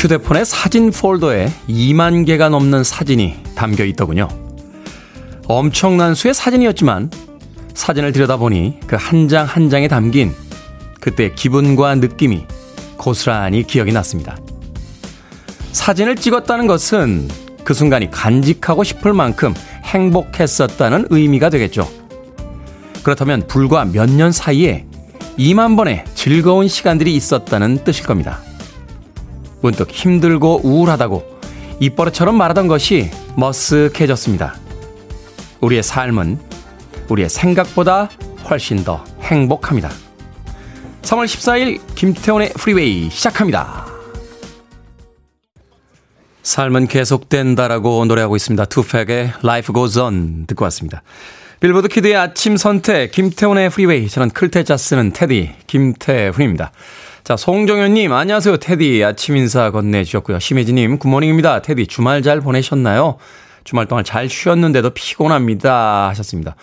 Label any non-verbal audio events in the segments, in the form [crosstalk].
휴대폰의 사진 폴더에 2만 개가 넘는 사진이 담겨 있더군요. 엄청난 수의 사진이었지만 사진을 들여다보니 그 한 장 한 장에 담긴 그때 기분과 느낌이 고스란히 기억이 났습니다. 사진을 찍었다는 것은 그 순간이 간직하고 싶을 만큼 행복했었다는 의미가 되겠죠. 그렇다면 불과 몇 년 사이에 2만 번의 즐거운 시간들이 있었다는 뜻일 겁니다. 문득 힘들고 우울하다고 입버릇처럼 말하던 것이 머쓱해졌습니다. 우리의 삶은 우리의 생각보다 훨씬 더 행복합니다. 3월 14일 김태훈의 프리웨이 시작합니다. 삶은 계속된다라고 노래하고 있습니다. 투팩의 Life Goes On 듣고 왔습니다. 빌보드 키드의 아침 선택 김태훈의 프리웨이 저는 클 태 자 쓰는 테디 김태훈입니다. 자, 송정현님, 안녕하세요, 테디. 아침 인사 건네주셨고요. 심혜진님, 굿모닝입니다. 테디, 주말 잘 보내셨나요? 주말 동안 잘 쉬었는데도 피곤합니다. 하셨습니다.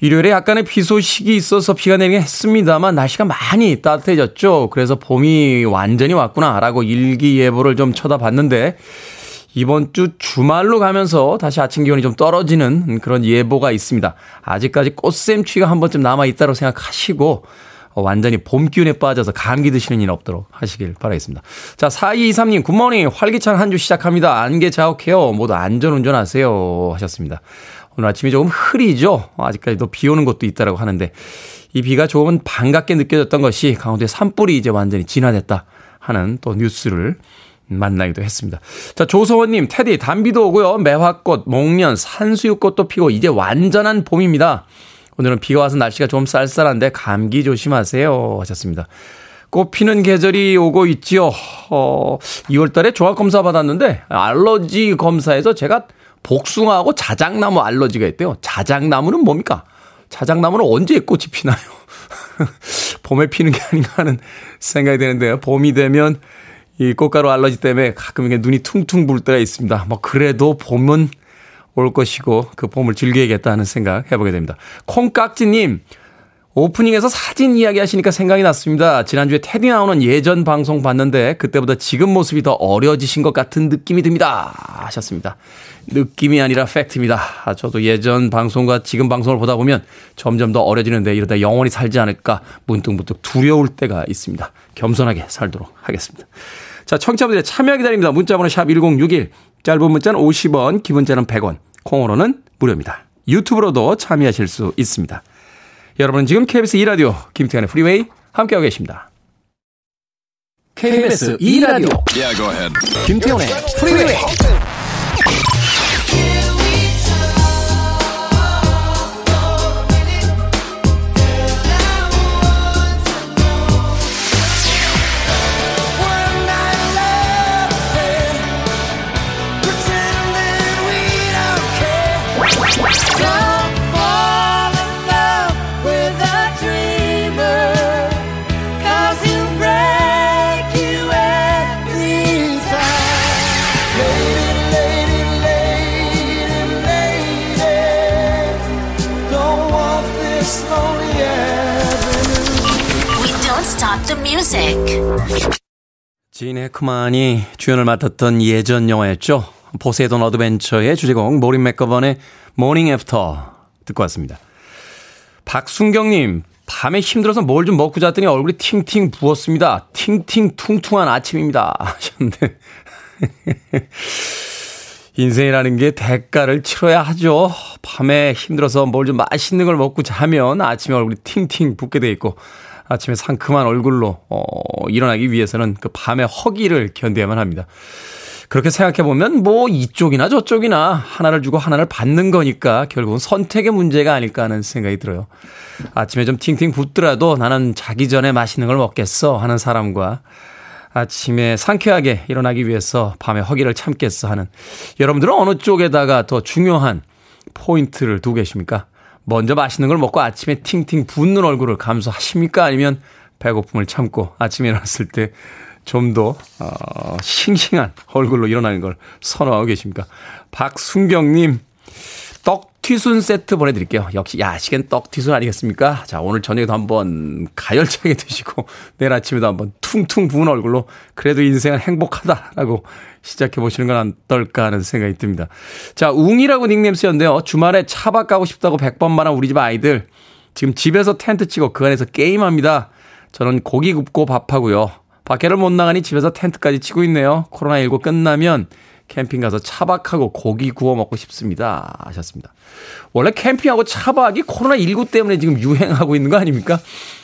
일요일에 약간의 비 소식이 있어서 비가 내리긴 했습니다만 날씨가 많이 따뜻해졌죠. 그래서 봄이 완전히 왔구나라고 일기예보를 좀 쳐다봤는데 이번 주 주말로 가면서 다시 아침 기온이 좀 떨어지는 그런 예보가 있습니다. 아직까지 꽃샘추위가 한 번쯤 남아 있다고 생각하시고 어, 완전히 봄 기운에 빠져서 감기 드시는 일 없도록 하시길 바라겠습니다. 자, 4223님, 굿모닝. 활기찬 한 주 시작합니다. 안개 자욱해요. 모두 안전 운전 하세요. 하셨습니다. 오늘 아침이 조금 흐리죠? 아직까지도 비 오는 곳도 있다라고 하는데, 이 비가 조금은 반갑게 느껴졌던 것이 강원도의 산불이 이제 완전히 진화됐다 하는 또 뉴스를 만나기도 했습니다. 자, 조성원님, 테디, 단비도 오고요. 매화꽃, 목련, 산수유꽃도 피고, 이제 완전한 봄입니다. 오늘은 비가 와서 날씨가 좀 쌀쌀한데 감기 조심하세요 하셨습니다. 꽃 피는 계절이 오고 있지요. 어, 2월 달에 종합검사 받았는데 알러지 검사에서 제가 복숭아하고 자작나무 알러지가 있대요. 자작나무는 뭡니까? 자작나무는 언제 꽃이 피나요? [laughs] 봄에 피는 게 아닌가 하는 생각이 드는데요. 봄이 되면 이 꽃가루 알러지 때문에 가끔 이게 눈이 퉁퉁 불 때가 있습니다. 뭐 그래도 봄은 올 것이고 그 봄을 즐겨야겠다는 생각 해보게 됩니다. 콩깍지님 오프닝에서 사진 이야기 하시니까 생각이 났습니다. 지난주에 테디 나오는 예전 방송 봤는데 그때보다 지금 모습이 더 어려지신 것 같은 느낌이 듭니다. 하셨습니다. 느낌이 아니라 팩트입니다. 아, 저도 예전 방송과 지금 방송을 보다 보면 점점 더 어려지는데 이러다 영원히 살지 않을까 문득문득 두려울 때가 있습니다. 겸손하게 살도록 하겠습니다. 자, 청취자분들의 참여 기다립니다. 문자번호 샵 1061, 짧은 문자는 50원, 긴 문자는 100원. 콩으로는 무료입니다. 유튜브로도 참여하실 수 있습니다. 여러분은 지금 KBS 2라디오 김태훈의 프리웨이 함께하고 계십니다. KBS 2라디오 yeah, 김태훈의 프리웨이 진 해크만이 주연을 맡았던 예전 영화였죠. 포세이돈 어드벤처의 주제곡 모린 맥거번의 Morning After 듣고 왔습니다. 박순경님 밤에 힘들어서 뭘 좀 먹고 잤더니 얼굴이 팅팅 부었습니다. 팅팅 퉁퉁한 아침입니다. [laughs] 하셨는데 [laughs] 인생이라는 게 대가를 치러야 하죠. 밤에 힘들어서 뭘 좀 맛있는 걸 먹고 자면 아침에 얼굴이 팅팅 붓게 돼 있고 아침에 상큼한 얼굴로 어, 일어나기 위해서는 그 밤의 허기를 견뎌야만 합니다. 그렇게 생각해 보면 뭐 이쪽이나 저쪽이나 하나를 주고 하나를 받는 거니까 결국은 선택의 문제가 아닐까 하는 생각이 들어요. 아침에 좀 팅팅 붓더라도 나는 자기 전에 맛있는 걸 먹겠어 하는 사람과 아침에 상쾌하게 일어나기 위해서 밤에 허기를 참겠어 하는 여러분들은 어느 쪽에다가 더 중요한 포인트를 두고 계십니까? 먼저 맛있는 걸 먹고 아침에 팅팅 붓는 얼굴을 감수하십니까? 아니면 배고픔을 참고 아침에 일어났을 때 좀 더, 어, 싱싱한 얼굴로 일어나는 걸 선호하고 계십니까? 박순경님, 떡 떡튀순 세트 보내드릴게요. 역시 야식엔 떡튀순 아니겠습니까? 자, 오늘 저녁에도 한번 가열차게 드시고 내일 아침에도 한번 퉁퉁 부은 얼굴로 그래도 인생은 행복하다라고 시작해 보시는 건 어떨까 하는 생각이 듭니다. 자, 웅이라고 닉네임 쓰였는데요. 주말에 차박 가고 싶다고 100번 말한 우리 집 아이들 지금 집에서 텐트 치고 그 안에서 게임합니다. 저는 고기 굽고 밥하고요. 밖에를 못 나가니 집에서 텐트까지 치고 있네요. 코로나19 끝나면 캠핑 가서 차박하고 고기 구워 먹고 싶습니다. 하셨습니다. 원래 캠핑하고 차박이 코로나19 때문에 지금 유행하고 있는 거 아닙니까?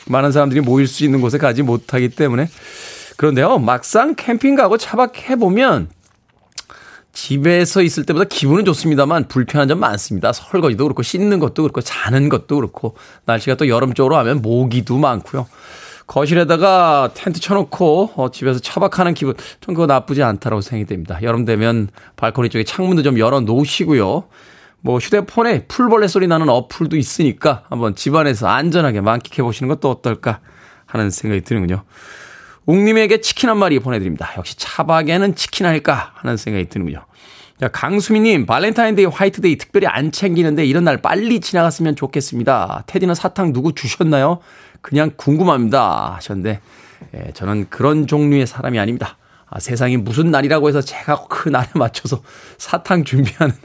많은 사람들이 모일 수 있는 곳에 가지 못하기 때문에. 그런데요, 막상 캠핑 가고 차박해보면 집에서 있을 때보다 기분은 좋습니다만 불편한 점 많습니다. 설거지도 그렇고 씻는 것도 그렇고 자는 것도 그렇고 날씨가 또 여름 쪽으로 하면 모기도 많고요. 거실에다가 텐트 쳐놓고 어, 집에서 차박하는 기분 좀 그거 나쁘지 않다라고 생각이 됩니다. 여름 되면 발코니 쪽에 창문도 좀 열어 놓으시고요. 뭐 휴대폰에 풀벌레 소리 나는 어플도 있으니까 한번 집안에서 안전하게 만끽해 보시는 것도 어떨까 하는 생각이 드는군요. 웅님에게 치킨 한 마리 보내드립니다. 역시 차박에는 치킨 아닐까 하는 생각이 드는군요. 자, 강수미님, 발렌타인데이 화이트데이 특별히 안 챙기는데 이런 날 빨리 지나갔으면 좋겠습니다. 테디는 사탕 누구 주셨나요? 그냥 궁금합니다. 하셨는데, 예, 저는 그런 종류의 사람이 아닙니다. 아, 세상이 무슨 날이라고 해서 제가 그 날에 맞춰서 사탕 준비하는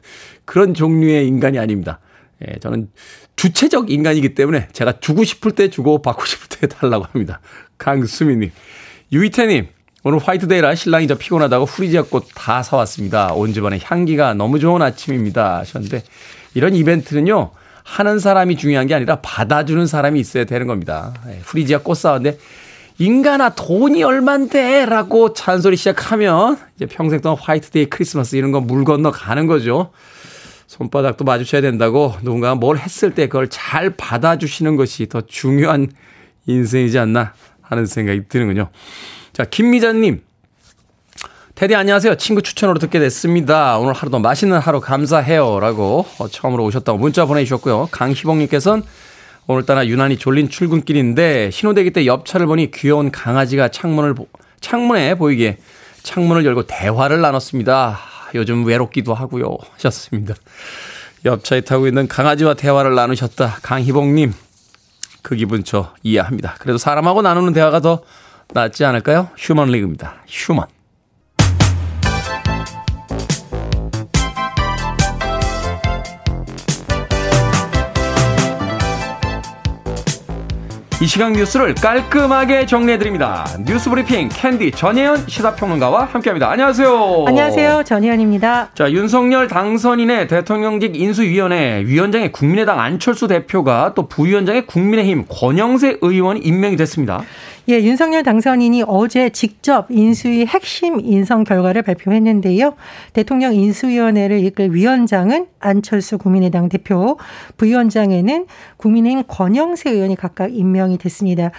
그런 종류의 인간이 아닙니다. 예, 저는 주체적 인간이기 때문에 제가 주고 싶을 때 주고 받고 싶을 때 달라고 합니다. 강수미님. 유이태님, 오늘 화이트데이라 신랑이 저 피곤하다고 후리지아 꽃 다 사왔습니다. 온 집안에 향기가 너무 좋은 아침입니다. 하셨는데, 이런 이벤트는요, 하는 사람이 중요한 게 아니라 받아주는 사람이 있어야 되는 겁니다. 예, 프리지아 꽃 사왔는데 인간아 돈이 얼만데 라고 잔소리 시작하면 이제 평생 동안 화이트데이 크리스마스 이런 거 물 건너 가는 거죠. 손바닥도 마주쳐야 된다고 누군가 뭘 했을 때 그걸 잘 받아주시는 것이 더 중요한 인생이지 않나 하는 생각이 드는군요. 자, 김미자님. 테디 안녕하세요. 친구 추천으로 듣게 됐습니다. 오늘 하루도 맛있는 하루 감사해요. 라고 어, 처음으로 오셨다고 문자 보내주셨고요. 강희봉님께서는 오늘따라 유난히 졸린 출근길인데 신호대기 때 옆차를 보니 귀여운 강아지가 창문을, 창문에 보이기에 창문을 열고 대화를 나눴습니다. 요즘 외롭기도 하고요. 하셨습니다. 옆차에 타고 있는 강아지와 대화를 나누셨다. 강희봉님. 그 기분 저 이해합니다. 그래도 사람하고 나누는 대화가 더 낫지 않을까요? 휴먼 리그입니다. Human. 이 시간 뉴스를 깔끔하게 정리해드립니다. 뉴스 브리핑 캔디 전혜연 시사평론가와 함께합니다. 안녕하세요. 안녕하세요. 전혜연입니다. 자, 윤석열 당선인의 대통령직 인수위원회 위원장의 국민의당 안철수 대표가 또 부위원장의 국민의힘 권영세 의원이 임명이 됐습니다. 예, 윤석열 당선인이 어제 직접 인수위 핵심 인선 결과를 발표했는데요. 대통령 인수위원회를 이끌 위원장은 안철수 국민의당 대표, 부위원장에는 국민의힘 권영세 의원이 각각 임명이 됐습니다.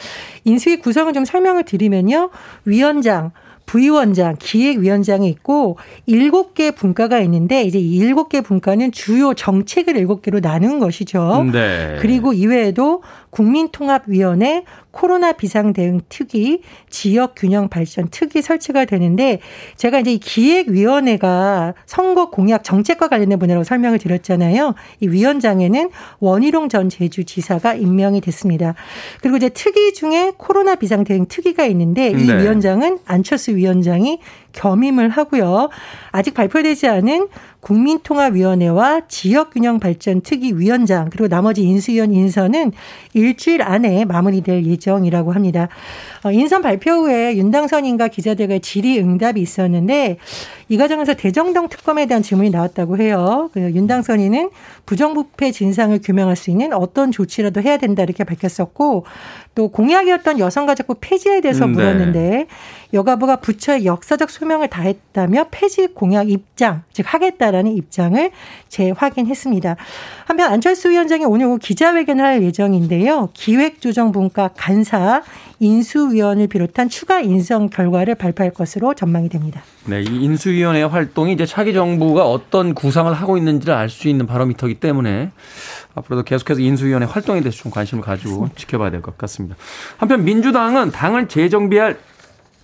인수위 구성을 좀 설명을 드리면요. 위원장, 부위원장, 기획위원장이 있고 일곱 개 분과가 있는데 이제 이 일곱 개 분과는 주요 정책을 일곱 개로 나눈 것이죠. 네. 그리고 이외에도 국민통합위원회, 코로나 비상대응 특위, 지역 균형 발전 특위 설치가 되는데 제가 이제 이 기획위원회가 선거 공약 정책과 관련된 분야로 설명을 드렸잖아요. 이 위원장에는 원희룡 전 제주지사가 임명이 됐습니다. 그리고 이제 특위 중에 코로나 비상대응 특위가 있는데 이 네. 위원장은 안철수 위원장이 겸임을 하고요. 아직 발표되지 않은 국민통합위원회와 지역균형발전특위 위원장 그리고 나머지 인수위원 인선은 일주일 안에 마무리될 예정이라고 합니다. 어, 인선 발표 후에 윤당선인과 기자들과의 질의응답이 있었는데 이 과정에서 대정동 특검에 대한 질문이 나왔다고 해요. 그 윤당선인은 부정부패 진상을 규명할 수 있는 어떤 조치라도 해야 된다 이렇게 밝혔었고 또 공약이었던 여성가족부 폐지에 대해서 음, 네. 물었는데 여가부가 부처의 역사적 소명을 다했다며 폐지 공약 입장, 즉 하겠다 라는 입장을 재확인했습니다. 한편 안철수 위원장이 오늘 오후 기자회견을 할 예정인데요. 기획조정분과 간사, 인수위원을 비롯한 추가 인성 결과를 발표할 것으로 전망이 됩니다. 네, 이 인수위원회 활동이 이제 차기 정부가 어떤 구상을 하고 있는지를 알 수 있는 바로미터이기 때문에 앞으로도 계속해서 인수위원회 활동에 대해서 좀 관심을 가지고 지켜봐야 될 것 같습니다. 한편 민주당은 당을 재정비할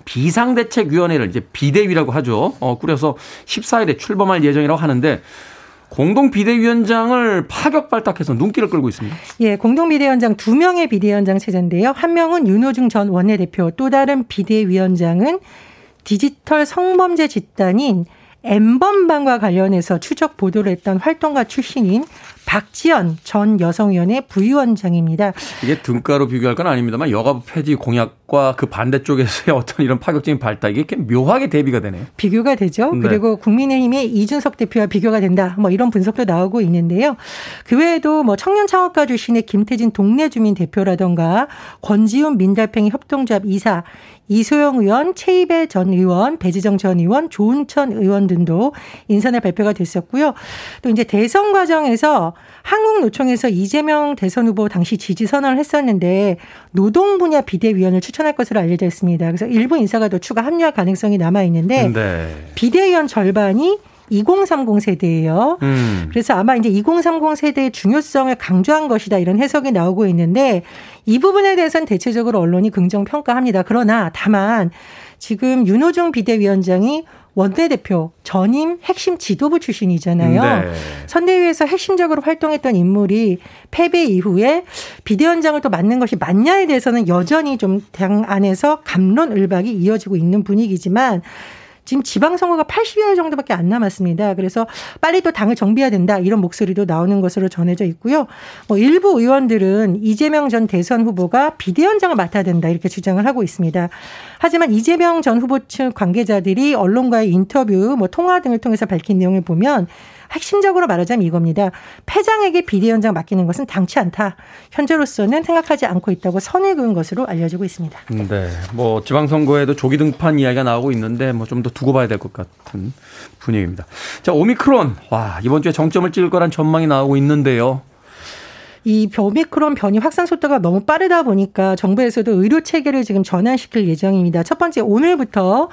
비상대책위원회를 이제 비대위라고 하죠. 어, 꾸려서 14일에 출범할 예정이라고 하는데 공동 비대위원장을 파격 발탁해서 눈길을 끌고 있습니다. 예, 공동 비대위원장 두 명의 비대위원장 체제인데요. 한 명은 윤호중 전 원내대표, 또 다른 비대위원장은 디지털 성범죄 집단인 엠번방과 관련해서 추적 보도를 했던 활동가 출신인 박지연 전 여성위원회 부위원장입니다. 이게 등가로 비교할 건 아닙니다만 여가부 폐지 공약과 그 반대쪽에서의 [laughs] 어떤 이런 파격적인 발달 이게 묘하게 대비가 되네요. 비교가 되죠. 네. 그리고 국민의힘의 이준석 대표와 비교가 된다. 뭐 이런 분석도 나오고 있는데요. 그 외에도 뭐 청년 창업가 출신의 김태진 동네 주민 대표라던가 권지훈 민달팽이 협동조합 이사 이소영 의원, 최이배 전 의원, 배지정 전 의원, 조은천 의원 등도 인선에 발표가 됐었고요. 또 이제 대선 과정에서 한국노총에서 이재명 대선 후보 당시 지지 선언을 했었는데 노동 분야 비대위원을 추천할 것으로 알려져 있습니다. 그래서 일부 인사가 더 추가 합류할 가능성이 남아 있는데 네. 비대위원 절반이 2030 세대예요. 음. 그래서 아마 이제 2030 세대의 중요성을 강조한 것이다 이런 해석이 나오고 있는데 이 부분에 대해서는 대체적으로 언론이 긍정 평가합니다. 그러나 다만 지금 윤호중 비대위원장이 원내대표 전임 핵심 지도부 출신이잖아요. 네. 선대위에서 핵심적으로 활동했던 인물이 패배 이후에 비대위원장을 또 맡는 것이 맞냐에 대해서는 여전히 좀 당 안에서 감론을박이 이어지고 있는 분위기지만 지금 지방선거가 80여일 정도밖에 안 남았습니다. 그래서 빨리 또 당을 정비해야 된다 이런 목소리도 나오는 것으로 전해져 있고요. 뭐 일부 의원들은 이재명 전 대선 후보가 비대위원장을 맡아야 된다 이렇게 주장을 하고 있습니다. 하지만 이재명 전 후보 측 관계자들이 언론과의 인터뷰, 뭐 통화 등을 통해서 밝힌 내용을 보면 핵심적으로 말하자면 이겁니다. 패장에게 비대위원장 맡기는 것은 당치 않다. 현재로서는 생각하지 않고 있다고 선을 그은 것으로 알려지고 있습니다. 네. 뭐 지방선거에도 조기 등판 이야기가 나오고 있는데 뭐 좀 더 두고 봐야 될 것 같은 분위기입니다. 자, 오미크론. 와, 이번 주에 정점을 찍을 거란 전망이 나오고 있는데요. 이 오미크론 변이 확산 속도가 너무 빠르다 보니까 정부에서도 의료 체계를 지금 전환시킬 예정입니다. 첫 번째 오늘부터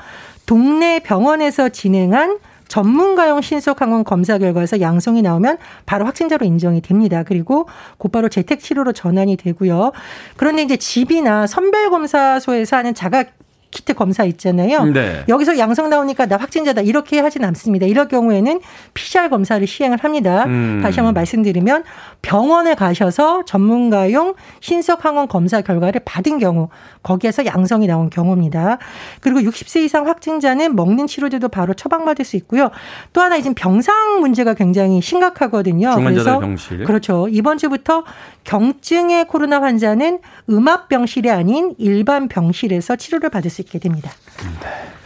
동네 병원에서 진행한 전문가용 신속항원 검사 결과에서 양성이 나오면 바로 확진자로 인정이 됩니다. 그리고 곧바로 재택 치료로 전환이 되고요. 그런데 이제 집이나 선별 검사소에서 하는 자가 키트 검사 있잖아요. 네. 여기서 양성 나오니까 나 확진자다 이렇게 하진 않습니다. 이럴 경우에는 PCR 검사를 시행을 합니다. 음. 다시 한번 말씀드리면 병원에 가셔서 전문가용 신속 항원 검사 결과를 받은 경우 거기에서 양성이 나온 경우입니다. 그리고 60세 이상 확진자는 먹는 치료제도 바로 처방받을 수 있고요. 또 하나 이제 병상 문제가 굉장히 심각하거든요. 그래서 병실. 그렇죠. 이번 주부터 경증의 코로나 환자는 음압 병실이 아닌 일반 병실에서 치료를 받을 수 있게 됩니다. 네.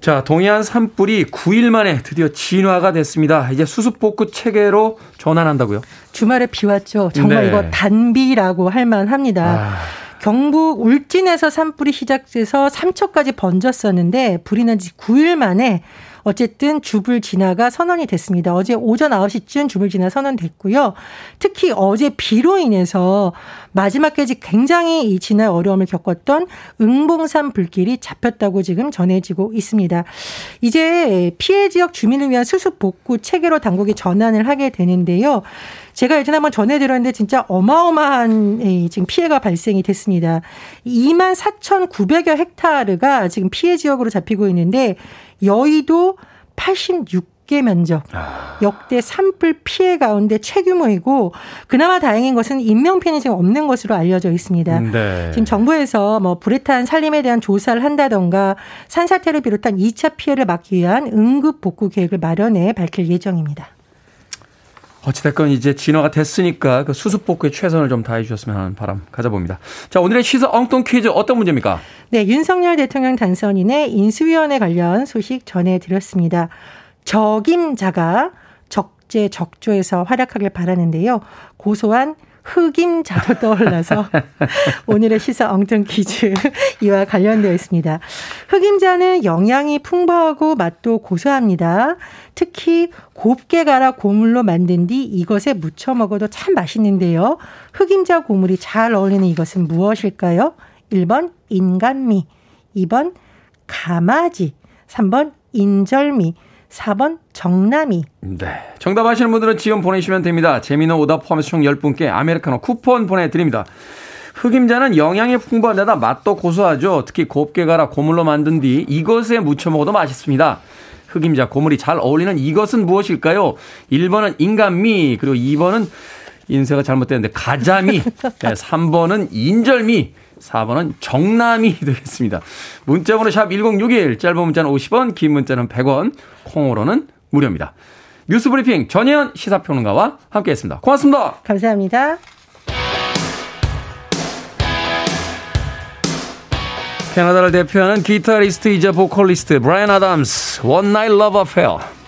자, 동해안 산불이 9일 만에 드디어 진화가 됐습니다. 이제 수습복구 체계로 전환한다고요? 주말에 비 왔죠. 정말 네. 이거 단비라고 할 만합니다. 아. 경북 울진에서 산불이 시작돼서 삼척까지 번졌었는데 불이 난 지 9일 만에 어쨌든 주불 진화가 선언이 됐습니다. 어제 오전 9시쯤 주불 진화 선언됐고요. 특히 어제 비로 인해서 마지막까지 굉장히 이 진화에 어려움을 겪었던 응봉산 불길이 잡혔다고 지금 전해지고 있습니다. 이제 피해 지역 주민을 위한 수습 복구 체계로 당국이 전환을 하게 되는데요. 제가 예전에 한번 전해드렸는데 진짜 어마어마한 지금 피해가 발생이 됐습니다. 2만 4,900여 헥타르가 지금 피해 지역으로 잡히고 있는데 여의도 86개 면적 아. 역대 산불 피해 가운데 최규모이고 그나마 다행인 것은 인명 피해는 지금 없는 것으로 알려져 있습니다. 음, 네. 지금 정부에서 뭐 불에 탄 살림에 대한 조사를 한다던가 산사태를 비롯한 2차 피해를 막기 위한 응급 복구 계획을 마련해 밝힐 예정입니다. 어찌됐건 이제 진화가 됐으니까 그 수습복구에 최선을 좀 다해 주셨으면 하는 바람 가져봅니다. 자, 오늘의 시사 엉뚱 퀴즈 어떤 문제입니까? 네, 윤석열 대통령 당선인의 인수위원회 관련 소식 전해드렸습니다. 적임자가 적재 적조에서 활약하길 바라는데요. 고소한 흑임자도 떠올라서 [laughs] 오늘의 시사 엉뚱 퀴즈 이와 관련되어 있습니다. 흑임자는 영양이 풍부하고 맛도 고소합니다. 특히 곱게 갈아 고물로 만든 뒤 이것에 무쳐 먹어도 참 맛있는데요. 흑임자 고물이 잘 어울리는 이것은 무엇일까요? 1번 인간미, 2번 가마지, 3번 인절미, 4번 정남이. 네. 정답 아시는 분들은 지금 보내주시면 됩니다. 재미는 오답 포함해서 총 10분께 아메리카노 쿠폰 보내드립니다. 흑임자는 영양이 풍부한 데다 맛도 고소하죠. 특히 곱게 갈아 고물로 만든 뒤 이것에 무쳐 먹어도 맛있습니다. 흑임자, 고물이 잘 어울리는 이것은 무엇일까요? 1번은 인간미, 그리고 2번은 인쇄가 잘못됐는데 가자미, [laughs] 네, 3번은 인절미, 4번은 정남이 [laughs] 되겠습니다. 문자번호 샵 1061, 짧은 문자는 50원, 긴 문자는 100원, 콩으로는 무료입니다. 뉴스브리핑 전혜연 시사평론가와 함께했습니다. 고맙습니다. 감사합니다. 캐나다를 대표하는 기타리스트이자 보컬리스트 브라이언 아담스 One Night Love Affair 김태훈의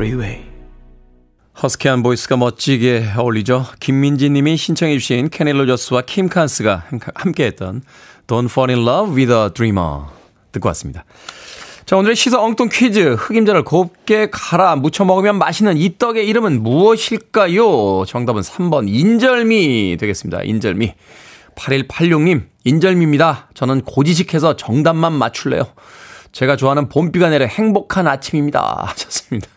Freeway 허스키한 voice가 멋지게 어울리죠. 김민지 님이 신청해 주신 케니 로저스와 킴 칸스가 함께했던 Don't Fall in Love with a Dreamer 듣고 왔습니다. 자, 오늘의 시사 엉뚱 퀴즈. 흑임자를 곱게 갈아 무쳐 먹으면 맛있는 이 떡의 이름은 무엇일까요? 정답은 3번 인절미 되겠습니다. 인절미. 8186님, 인절미입니다. 저는 고지식해서 정답만 맞출래요. 제가 좋아하는 봄비가 내려 행복한 아침입니다. [laughs] 하셨습니다.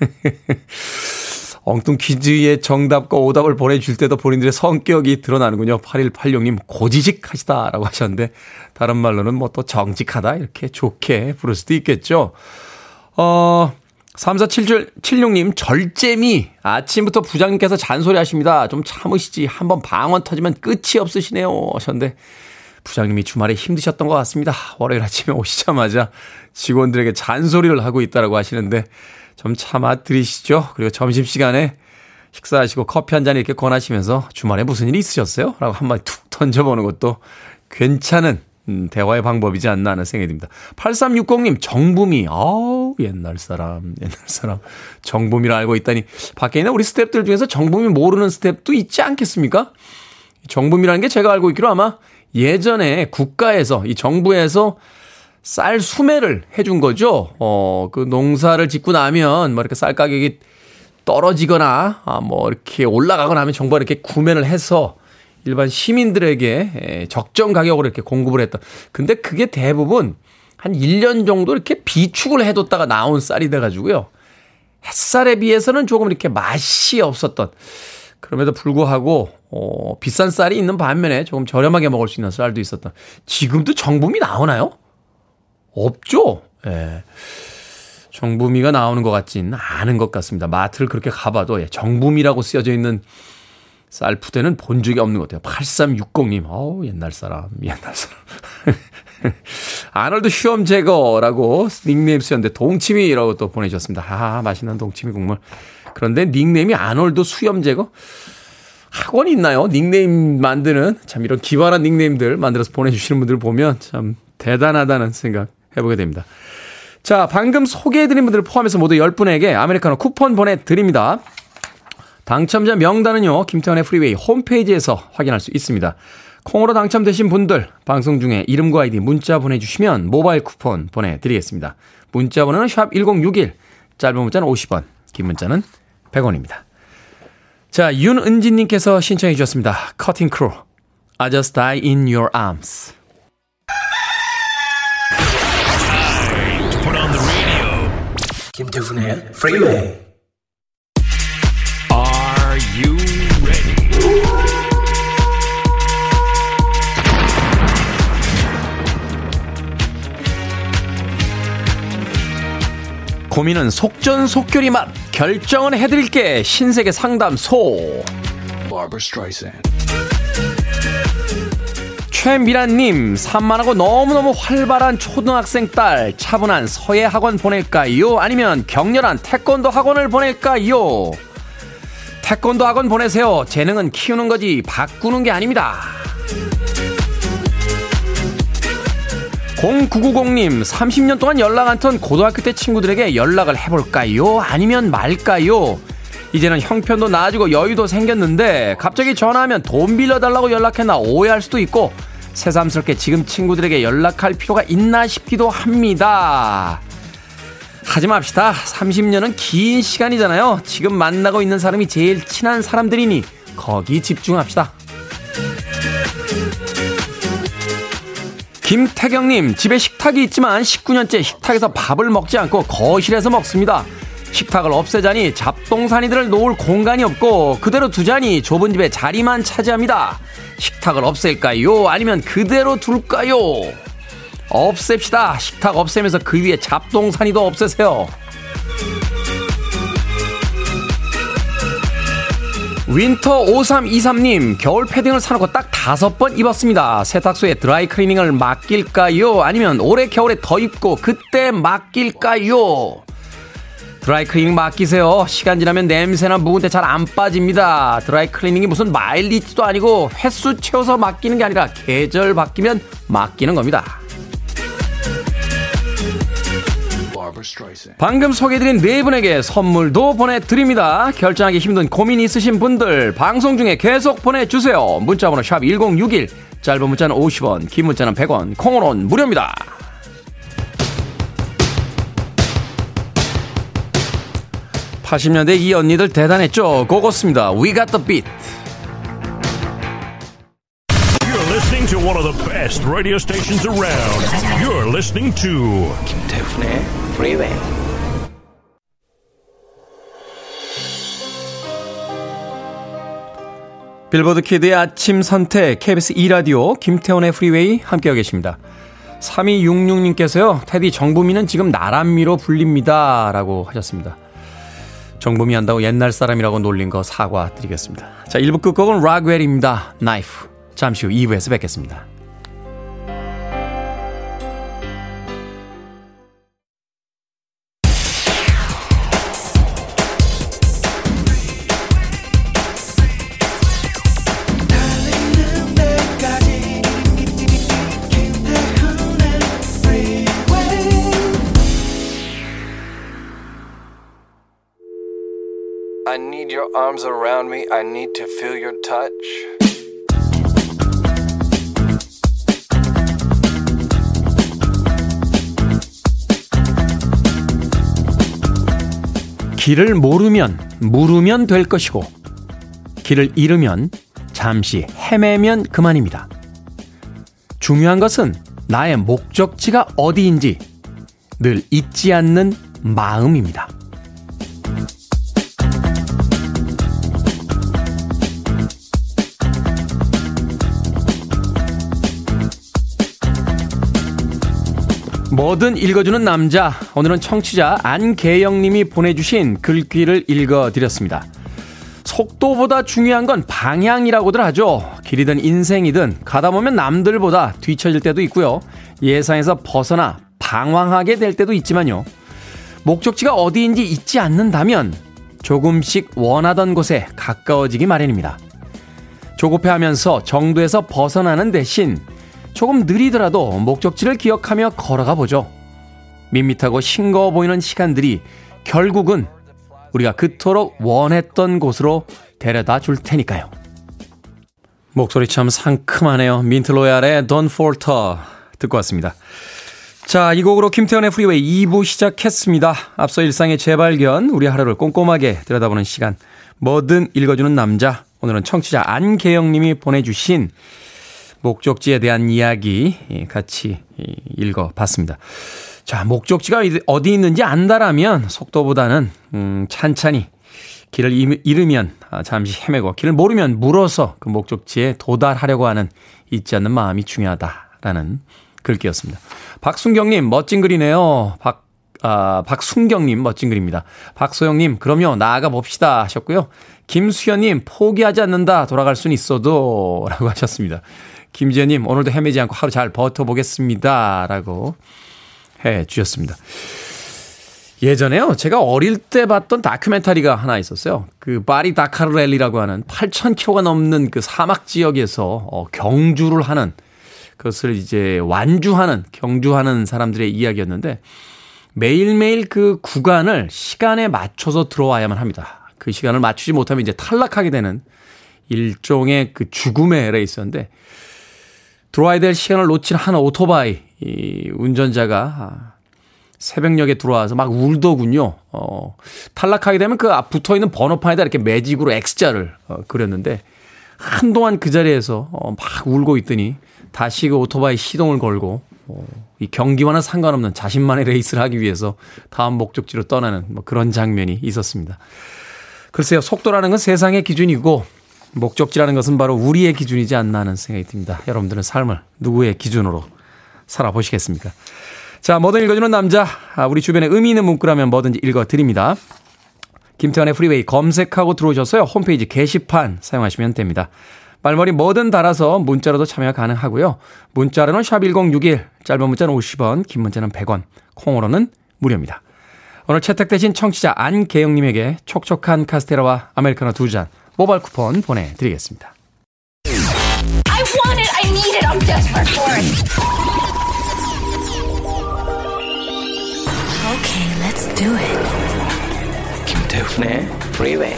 [laughs] 엉뚱 퀴즈의 정답과 오답을 보내줄 때도 본인들의 성격이 드러나는군요. 8186님, 고지식 하시다 라고 하셨는데, 다른 말로는 뭐 또 정직하다, 이렇게 좋게 부를 수도 있겠죠. 어, 3476님, 절제미. 아침부터 부장님께서 잔소리 하십니다. 좀 참으시지. 한번 방언 터지면 끝이 없으시네요. 하셨는데, 부장님이 주말에 힘드셨던 것 같습니다. 월요일 아침에 오시자마자 직원들에게 잔소리를 하고 있다라고 하시는데, 좀 참아 드리시죠. 그리고 점심시간에 식사하시고 커피 한 잔 이렇게 권하시면서 주말에 무슨 일이 있으셨어요? 라고 한마디 툭 던져보는 것도 괜찮은 음, 대화의 방법이지 않나 하는 생각이 듭니다. 8360님, 정부미. 아우, 옛날 사람, 옛날 사람. 정부미를 알고 있다니. 밖에 있는 우리 스탭들 중에서 정부미 모르는 스탭도 있지 않겠습니까? 정부미라는 게 제가 알고 있기로 아마 예전에 국가에서, 이 정부에서 쌀 수매를 해준 거죠. 어, 그 농사를 짓고 나면 뭐 이렇게 쌀 가격이 떨어지거나 아, 뭐 이렇게 올라가거나 하면 정부가 이렇게 구매를 해서 일반 시민들에게 적정 가격으로 이렇게 공급을 했다. 근데 그게 대부분 한 1년 정도 이렇게 비축을 해뒀다가 나온 쌀이 돼가지고요. 햇살에 비해서는 조금 이렇게 맛이 없었던 그럼에도 불구하고 어, 비싼 쌀이 있는 반면에 조금 저렴하게 먹을 수 있는 쌀도 있었던 지금도 정품이 나오나요? 없죠. 예. 정부미가 나오는 것 같지는 않은 것 같습니다. 마트를 그렇게 가봐도 예, 정부미라고 쓰여져 있는 쌀푸대는 본 적이 없는 것 같아요. 8360님, 어우, 옛날 사람, 옛날 사람. [laughs] 아놀드 슈엄 제거라고 닉네임 쓰였는데 동치미라고 또 보내주셨습니다. 아, 맛있는 동치미 국물. 그런데 닉네임이 아놀드 수염 제거? 학원이 있나요? 닉네임 만드는 참 이런 기발한 닉네임들 만들어서 보내주시는 분들 보면 참 대단하다는 생각 해보게 됩니다. 자, 방금 소개해드린 분들 포함해서 모두 10분에게 아메리카노 쿠폰 보내드립니다. 당첨자 명단은요, 김태훈의 프리웨이 홈페이지에서 확인할 수 있습니다. 콩으로 당첨되신 분들, 방송 중에 이름과 아이디 문자 보내주시면 모바일 쿠폰 보내드리겠습니다. 문자 번호는 샵1061, 짧은 문자는 50원, 긴 문자는 100원입니다. 자, 윤은진님께서 신청해 주셨습니다. 커팅 크루, I just died in your arms. 김태훈의 프리웨이 Are you ready? 고민은 속전속결이 맛 결정은 해드릴게. 신세계 상담소. Barbara Streisand 최미란님, 산만하고 너무너무 활발한 초등학생 딸, 차분한 서예 학원 보낼까요? 아니면 격렬한 태권도 학원을 보낼까요? 태권도 학원 보내세요. 재능은 키우는 거지, 바꾸는 게 아닙니다. 0990님, 30년 동안 연락 안 턴 고등학교 때 친구들에게 연락을 해볼까요? 아니면 말까요? 이제는 형편도 나아지고 여유도 생겼는데 갑자기 전화하면 돈 빌려달라고 연락했나 오해할 수도 있고 새삼스럽게 지금 친구들에게 연락할 필요가 있나 싶기도 합니다. 하지 맙시다. 30년은 긴 시간이잖아요. 지금 만나고 있는 사람이 제일 친한 사람들이니 거기 집중합시다. 김태경님, 집에 식탁이 있지만 19년째 식탁에서 밥을 먹지 않고 거실에서 먹습니다. 식탁을 없애자니 잡동사니들을 놓을 공간이 없고 그대로 두자니 좁은 집에 자리만 차지합니다. 식탁을 없앨까요? 아니면 그대로 둘까요? 없앱시다. 식탁 없애면서 그 위에 잡동사니도 없애세요. 윈터 5323님, 겨울 패딩을 사놓고 딱 다섯 번 입었습니다. 세탁소에 드라이 클리닝을 맡길까요? 아니면 올해 겨울에 더 입고 그때 맡길까요? 드라이 클리닝 맡기세요. 시간 지나면 냄새나 묵은데 잘 안 빠집니다. 드라이 클리닝이 무슨 마일리지도 아니고 횟수 채워서 맡기는 게 아니라 계절 바뀌면 맡기는 겁니다. 방금 소개해드린 네 분에게 선물도 보내드립니다. 결정하기 힘든 고민 있으신 분들 방송 중에 계속 보내주세요. 문자번호 샵 1061, 짧은 문자는 50원, 긴 문자는 100원, 콩으로는 무료입니다. 80년대 이 언니들 대단했죠. 고고습니다. We got the beat. listening to one of the best radio stations around. You're listening to 김태훈의 Freeway. 빌보드 키드의 아침 선택 KBS 2라디오 김태훈의 프리웨이 함께하고 계십니다. 3266님께서요. 테디 정부미는 지금 나라미로 불립니다. 라고 하셨습니다. 정부미 한다고 옛날 사람이라고 놀린 거 사과드리겠습니다. 자, 1부 끝곡은 락웰입니다. 나이프. 잠시 후 2부에서 뵙겠습니다. Arms around me. I need to feel your touch. 길을 모르면 물으면 될 것이고 길을 잃으면 잠시 헤매면 그만입니다. 중요한 것은 나의 목적지가 어디인지 늘 잊지 않는 마음입니다. 뭐든 읽어주는 남자. 오늘은 청취자 안계영님이 보내주신 글귀를 읽어드렸습니다. 속도보다 중요한 건 방향이라고들 하죠. 길이든 인생이든 가다 보면 남들보다 뒤처질 때도 있고요. 예상에서 벗어나 방황하게 될 때도 있지만요. 목적지가 어디인지 잊지 않는다면 조금씩 원하던 곳에 가까워지기 마련입니다. 조급해하면서 정도에서 벗어나는 대신 조금 느리더라도 목적지를 기억하며 걸어가 보죠. 밋밋하고 싱거워 보이는 시간들이 결국은 우리가 그토록 원했던 곳으로 데려다 줄 테니까요. 목소리 참 상큼하네요. 민트로얄의 Don't Falter 듣고 왔습니다. 자, 이 곡으로 김태현의 프리웨이 2부 시작했습니다. 앞서 일상의 재발견, 우리 하루를 꼼꼼하게 들여다보는 시간, 뭐든 읽어주는 남자. 오늘은 청취자 안계영님이 보내주신 목적지에 대한 이야기 같이 읽어봤습니다. 자, 목적지가 어디 있는지 안다라면 속도보다는 음, 찬찬히 길을 잃으면 아, 잠시 헤매고 길을 모르면 물어서 그 목적지에 도달하려고 하는 잊지 않는 마음이 중요하다라는 글귀였습니다. 박순경님 멋진 글이네요. 박 아, 박순경님 멋진 글입니다. 박소영님 그럼요 나아가 봅시다 하셨고요. 김수현님 포기하지 않는다 돌아갈 수는 있어도 라고 하셨습니다. 김지현님, 오늘도 헤매지 않고 하루 잘 버텨보겠습니다. 라고 해 주셨습니다. 예전에요, 제가 어릴 때 봤던 다큐멘터리가 하나 있었어요. 그 바리 다카르 랠리라고 하는 8,000km가 넘는 그 사막 지역에서 어, 경주를 하는 그것을 이제 완주하는, 경주하는 사람들의 이야기였는데 매일매일 그 구간을 시간에 맞춰서 들어와야만 합니다. 그 시간을 맞추지 못하면 이제 탈락하게 되는 일종의 그 죽음의 레이스였는데 들어와야 될 시간을 놓친 한 오토바이 이 운전자가 새벽녘에 들어와서 막 울더군요. 어, 탈락하게 되면 그 붙어 있는 번호판에다 이렇게 매직으로 X자를 어, 그렸는데 한동안 그 자리에서 어, 막 울고 있더니 다시 그 오토바이 시동을 걸고 어, 이 경기와는 상관없는 자신만의 레이스를 하기 위해서 다음 목적지로 떠나는 뭐 그런 장면이 있었습니다. 글쎄요, 속도라는 건 세상의 기준이고 목적지라는 것은 바로 우리의 기준이지 않나 하는 생각이 듭니다. 여러분들은 삶을 누구의 기준으로 살아보시겠습니까? 자, 뭐든 읽어주는 남자. 아, 우리 주변에 의미 있는 문구라면 뭐든지 읽어드립니다. 김태훈의 프리웨이 검색하고 들어오셔서요. 홈페이지 게시판 사용하시면 됩니다. 말머리 뭐든 달아서 문자로도 참여 가능하고요. 문자로는 샵1061, 짧은 문자는 50원, 긴 문자는 100원, 콩으로는 무료입니다. 오늘 채택되신 청취자 안계영님에게 촉촉한 카스테라와 아메리카노 두 잔 모바일 쿠폰 보내드리겠습니다. I want it, I need it, I'm desperate for it. Okay, let's do it. 김태훈의 Freeway.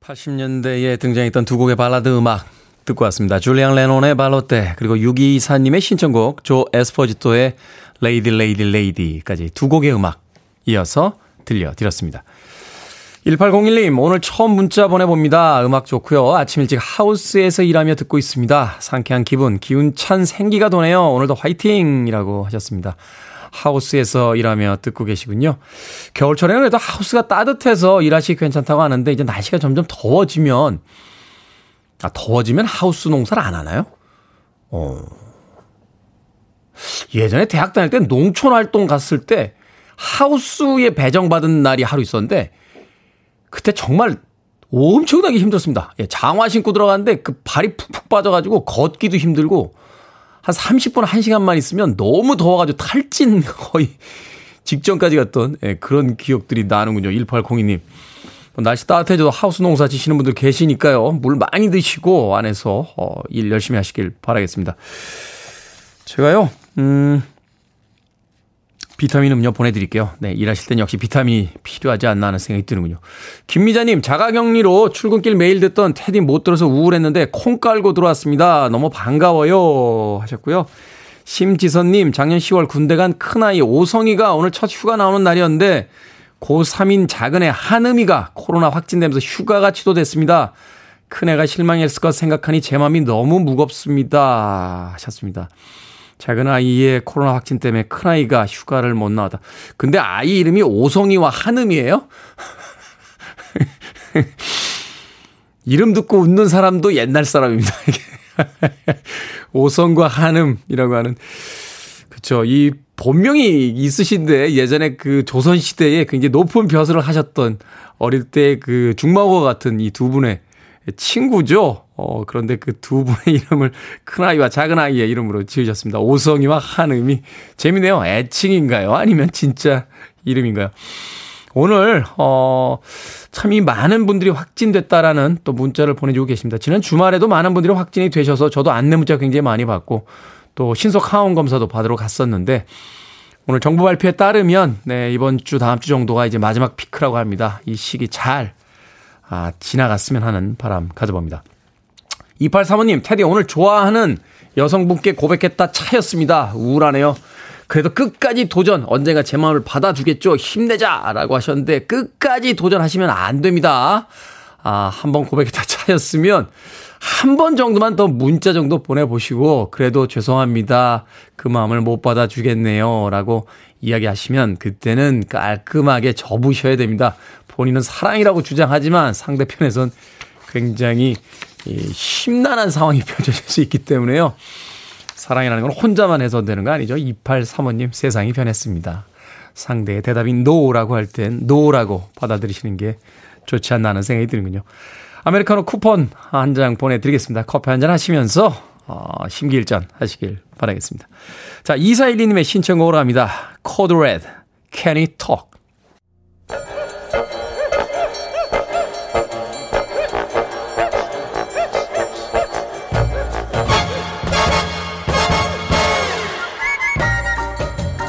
80년대에 등장했던 두 곡의 발라드 음악 듣고 왔습니다. 줄리안 레논의 Valotte 그리고 6224님의 신청곡 조 에스포지토의 Lady Lady Lady까지 두 곡의 음악 이어서 들려드렸습니다. 1801님, 오늘 처음 문자 보내봅니다. 음악 좋고요. 아침 일찍 하우스에서 일하며 듣고 있습니다. 상쾌한 기분, 기운 찬 생기가 도네요. 오늘도 화이팅! 이라고 하셨습니다. 하우스에서 일하며 듣고 계시군요. 겨울철에는 그래도 하우스가 따뜻해서 일하시기 괜찮다고 하는데 이제 날씨가 점점 더워지면, 아, 더워지면 하우스 농사를 안 하나요? 어. 예전에 대학 다닐 때 농촌 활동 갔을 때 하우스에 배정받은 날이 하루 있었는데 그때 정말 엄청나게 힘들었습니다. 예, 장화 신고 들어갔는데 그 발이 푹푹 빠져가지고 걷기도 힘들고 한 30분, 1시간만 있으면 너무 더워가지고 탈진 거의 [laughs] 직전까지 갔던 예, 그런 기억들이 나는군요. 1802님. 뭐 날씨 따뜻해져도 하우스 농사 지시는 분들 계시니까요. 물 많이 드시고 안에서 어, 일 열심히 하시길 바라겠습니다. 제가요, 음, 비타민 음료 보내드릴게요. 네, 일하실 땐 역시 비타민이 필요하지 않나 하는 생각이 드는군요. 김미자님, 자가격리로 출근길 매일 듣던 테디 못 들어서 우울했는데 콩 깔고 들어왔습니다. 너무 반가워요. 하셨고요. 심지선님, 작년 10월 군대 간 큰아이 오성이가 오늘 첫 휴가 나오는 날이었는데 고3인 작은애 한음이가 코로나 확진되면서 휴가가 취소됐습니다. 큰애가 실망했을 것 생각하니 제 마음이 너무 무겁습니다. 하셨습니다. 작은 아이의 코로나 확진 때문에 큰 아이가 휴가를 못 나왔다. 근데 아이 이름이 오성이와 한음이에요? [laughs] 이름 듣고 웃는 사람도 옛날 사람입니다. [laughs] 오성과 한음이라고 하는 그쵸. 이 본명이 있으신데 예전에 그 조선 시대에 굉장히 높은 벼슬을 하셨던 어릴 때 그 중마고 같은 이 두 분의 친구죠. 어, 그런데 그 두 분의 [laughs] 이름을 큰아이와 작은아이의 이름으로 지으셨습니다. 오성이와 한음이. 재미네요. 애칭인가요? 아니면 진짜 이름인가요? 오늘, 어, 참 이 많은 분들이 확진됐다라는 또 문자를 보내주고 계십니다. 지난 주말에도 많은 분들이 확진이 되셔서 저도 안내 문자 굉장히 많이 받고 또 신속 항원 검사도 받으러 갔었는데 오늘 정부 발표에 따르면 네, 이번 주 다음 주 정도가 이제 마지막 피크라고 합니다. 이 시기 잘 아, 지나갔으면 하는 바람 가져봅니다. 2835님, 테디 오늘 좋아하는 여성분께 고백했다 차였습니다. 우울하네요. 그래도 끝까지 도전, 언젠가 제 마음을 받아주겠죠. 힘내자! 라고 하셨는데, 끝까지 도전하시면 안 됩니다. 아, 한 번 고백했다 차였으면, 한 번 정도만 더 문자 정도 보내보시고, 그래도 죄송합니다. 그 마음을 못 받아주겠네요. 라고 이야기하시면, 그때는 깔끔하게 접으셔야 됩니다. 본인은 사랑이라고 주장하지만, 상대편에선 굉장히 심란한 상황이 [laughs] 펼쳐질 수 있기 때문에요. 사랑이라는 건 혼자만 해서 되는 거 아니죠. 2835님 세상이 변했습니다. 상대의 대답이 no라고 할 땐 no라고 받아들이시는 게 좋지 않나 하는 생각이 드는군요. 아메리카노 쿠폰 한 장 보내드리겠습니다. 커피 한 잔 하시면서 어, 심기일전 하시길 바라겠습니다. 자, 2412님의 신청곡으로 합니다. 코드 레드, Can We Talk.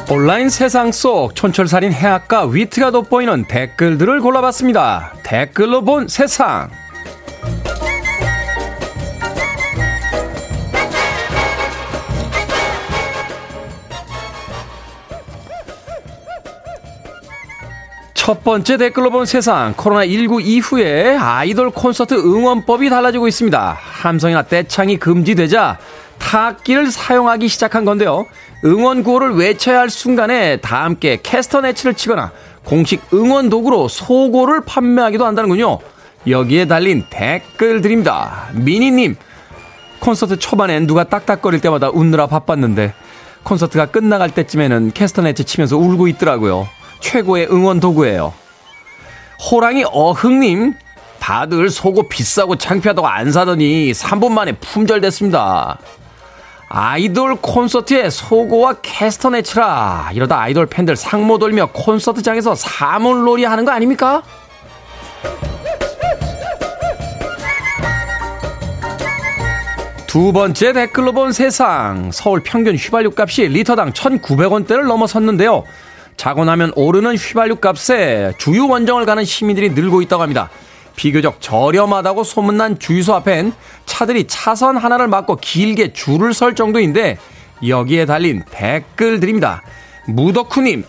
온라인 세상 속 촌철살인 해학과 위트가 돋보이는 댓글들을 골라봤습니다. 댓글로 본 세상. 첫 번째 댓글로 본 세상 코로나19 이후에 아이돌 콘서트 응원법이 달라지고 있습니다. 함성이나 떼창이 금지되자 타악기를 사용하기 시작한 건데요. 응원 구호를 외쳐야 할 순간에 다 함께 캐스터네치를 치거나 공식 응원 도구로 소고를 판매하기도 한다는군요. 여기에 달린 댓글들입니다. 미니님, 콘서트 초반엔 누가 딱딱거릴 때마다 웃느라 바빴는데 콘서트가 끝나갈 때쯤에는 캐스터네치 치면서 울고 있더라고요. 최고의 응원 도구예요. 호랑이 어흥님, 다들 속옷 비싸고 창피하다고 안 사더니 3분 만에 품절됐습니다. 아이돌 콘서트에 소고와 캐스터네치라 이러다 아이돌 팬들 상모 돌며 콘서트장에서 사물놀이 하는 거 아닙니까? 두 번째 댓글로 본 세상 서울 평균 휘발유 값이 리터당 1,900원대를 넘어섰는데요. 자고 나면 오르는 휘발유 값에 주유 원정을 가는 시민들이 늘고 있다고 합니다. 비교적 저렴하다고 소문난 주유소 앞엔 차들이 차선 하나를 막고 길게 줄을 설 정도인데 여기에 달린 댓글들입니다. 무덕후님,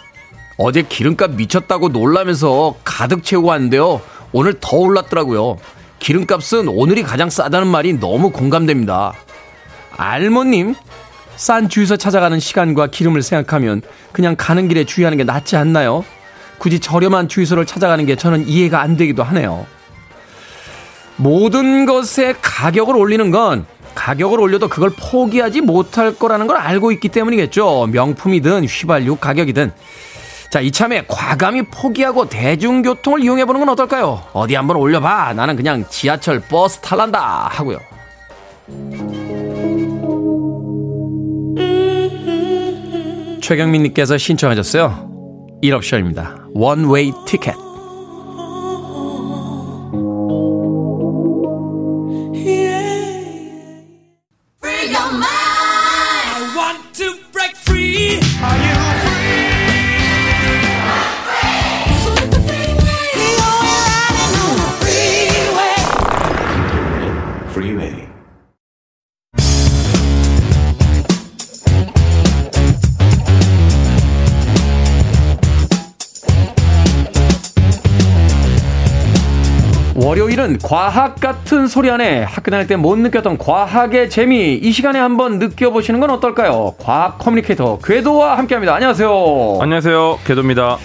어제 기름값 미쳤다고 놀라면서 가득 채우고 왔는데요. 오늘 더 올랐더라고요. 기름값은 오늘이 가장 싸다는 말이 너무 공감됩니다. 알모님, 싼 주유소 찾아가는 시간과 기름을 생각하면 그냥 가는 길에 주유하는 게 낫지 않나요? 굳이 저렴한 주유소를 찾아가는 게 저는 이해가 안 되기도 하네요. 모든 것의 가격을 올리는 건 가격을 올려도 그걸 포기하지 못할 거라는 걸 알고 있기 때문이겠죠. 명품이든 휘발유 가격이든. 자, 이참에 과감히 포기하고 대중교통을 이용해보는 건 어떨까요? 어디 한번 올려봐. 나는 그냥 지하철 버스 탈란다. 하고요. 최경민님께서 신청하셨어요. 1옵션입니다. 원웨이 티켓. 과학 같은 소리 안에 학교 다닐 때 못 느꼈던 과학의 재미 이 시간에 한번 느껴보시는 건 어떨까요? 과학 커뮤니케이터 궤도와 함께합니다. 안녕하세요. 안녕하세요. 궤도입니다.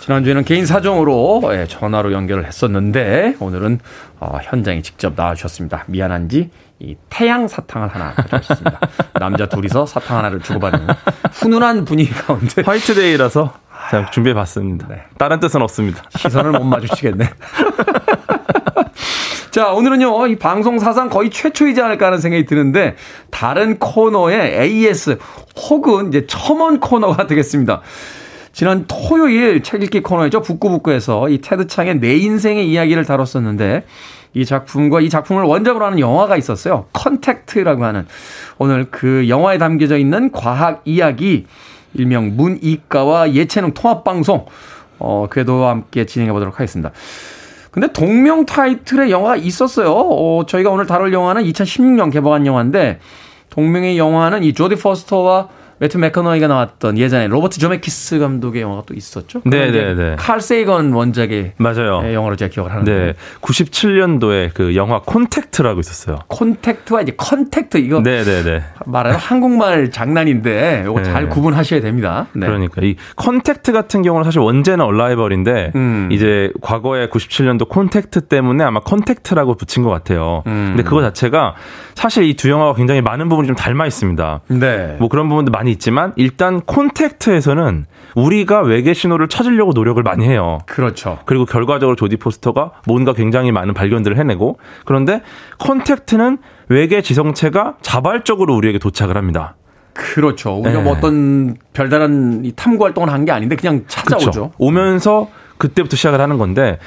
지난주에는 개인 사정으로 예, 전화로 연결을 했었는데 오늘은 어, 현장에 직접 나와주셨습니다. 미안한지 이 태양 사탕을 하나 가져왔습니다. [laughs] 남자 둘이서 사탕 하나를 주고받는 훈훈한 분위기 가운데 화이트데이라서 제가 준비해봤습니다. 네. 다른 뜻은 없습니다. 시선을 못 마주치겠네. [laughs] 자, 오늘은요, 이 방송 사상 거의 최초이지 않을까 하는 생각이 드는데, 다른 코너의 AS 혹은 이제 첨언 코너가 [laughs] 되겠습니다. 지난 토요일 책 읽기 코너였죠. 북구북구에서 이 테드 창의 네 인생의 이야기를 다뤘었는데, 이 작품과 이 작품을 원작으로 하는 영화가 있었어요. 컨택트라고 하는. 오늘 그 영화에 담겨져 있는 과학 이야기, 일명 문이과와 예체능 통합방송, 어, 궤도와 함께 진행해 보도록 하겠습니다. 근데 동명 타이틀의 영화가 있었어요. 어, 저희가 오늘 다룰 영화는 2016년 개봉한 영화인데 동명의 영화는 이 조디 포스터와 매튜 맥커너히가 나왔던 예전에 로버트 저메키스 감독의 영화가 또 있었죠. 네네네. 네. 칼 세이건 원작의 맞아요. 영화로 제가 기억을 하는데. 네. 97년도에 그 영화 콘택트라고 있었어요. 콘택트와 이제 컨택트 이거 네네네. 말하는 한국말 장난인데 이거 네. 잘 구분하셔야 됩니다. 네. 그러니까 이 컨택트 같은 경우는 사실 원제는 Arrival인데 음. 이제 과거에 97년도 콘택트 때문에 아마 컨택트라고 붙인 것 같아요. 음. 근데 그거 자체가 사실 이 두 영화가 굉장히 많은 부분이 좀 닮아 있습니다. 네. 뭐 그런 부분도 많이 있지만 일단 콘택트에서는 우리가 외계 신호를 찾으려고 노력을 많이 해요. 그렇죠. 그리고 결과적으로 조디 포스터가 뭔가 굉장히 많은 발견들을 해내고 그런데 콘택트는 외계 지성체가 자발적으로 우리에게 도착을 합니다. 그렇죠. 우리가 네. 뭐 어떤 별다른 탐구 활동을 한 게 아닌데 그냥 찾아오죠. 그렇죠. 오면서 그때부터 시작을 하는 건데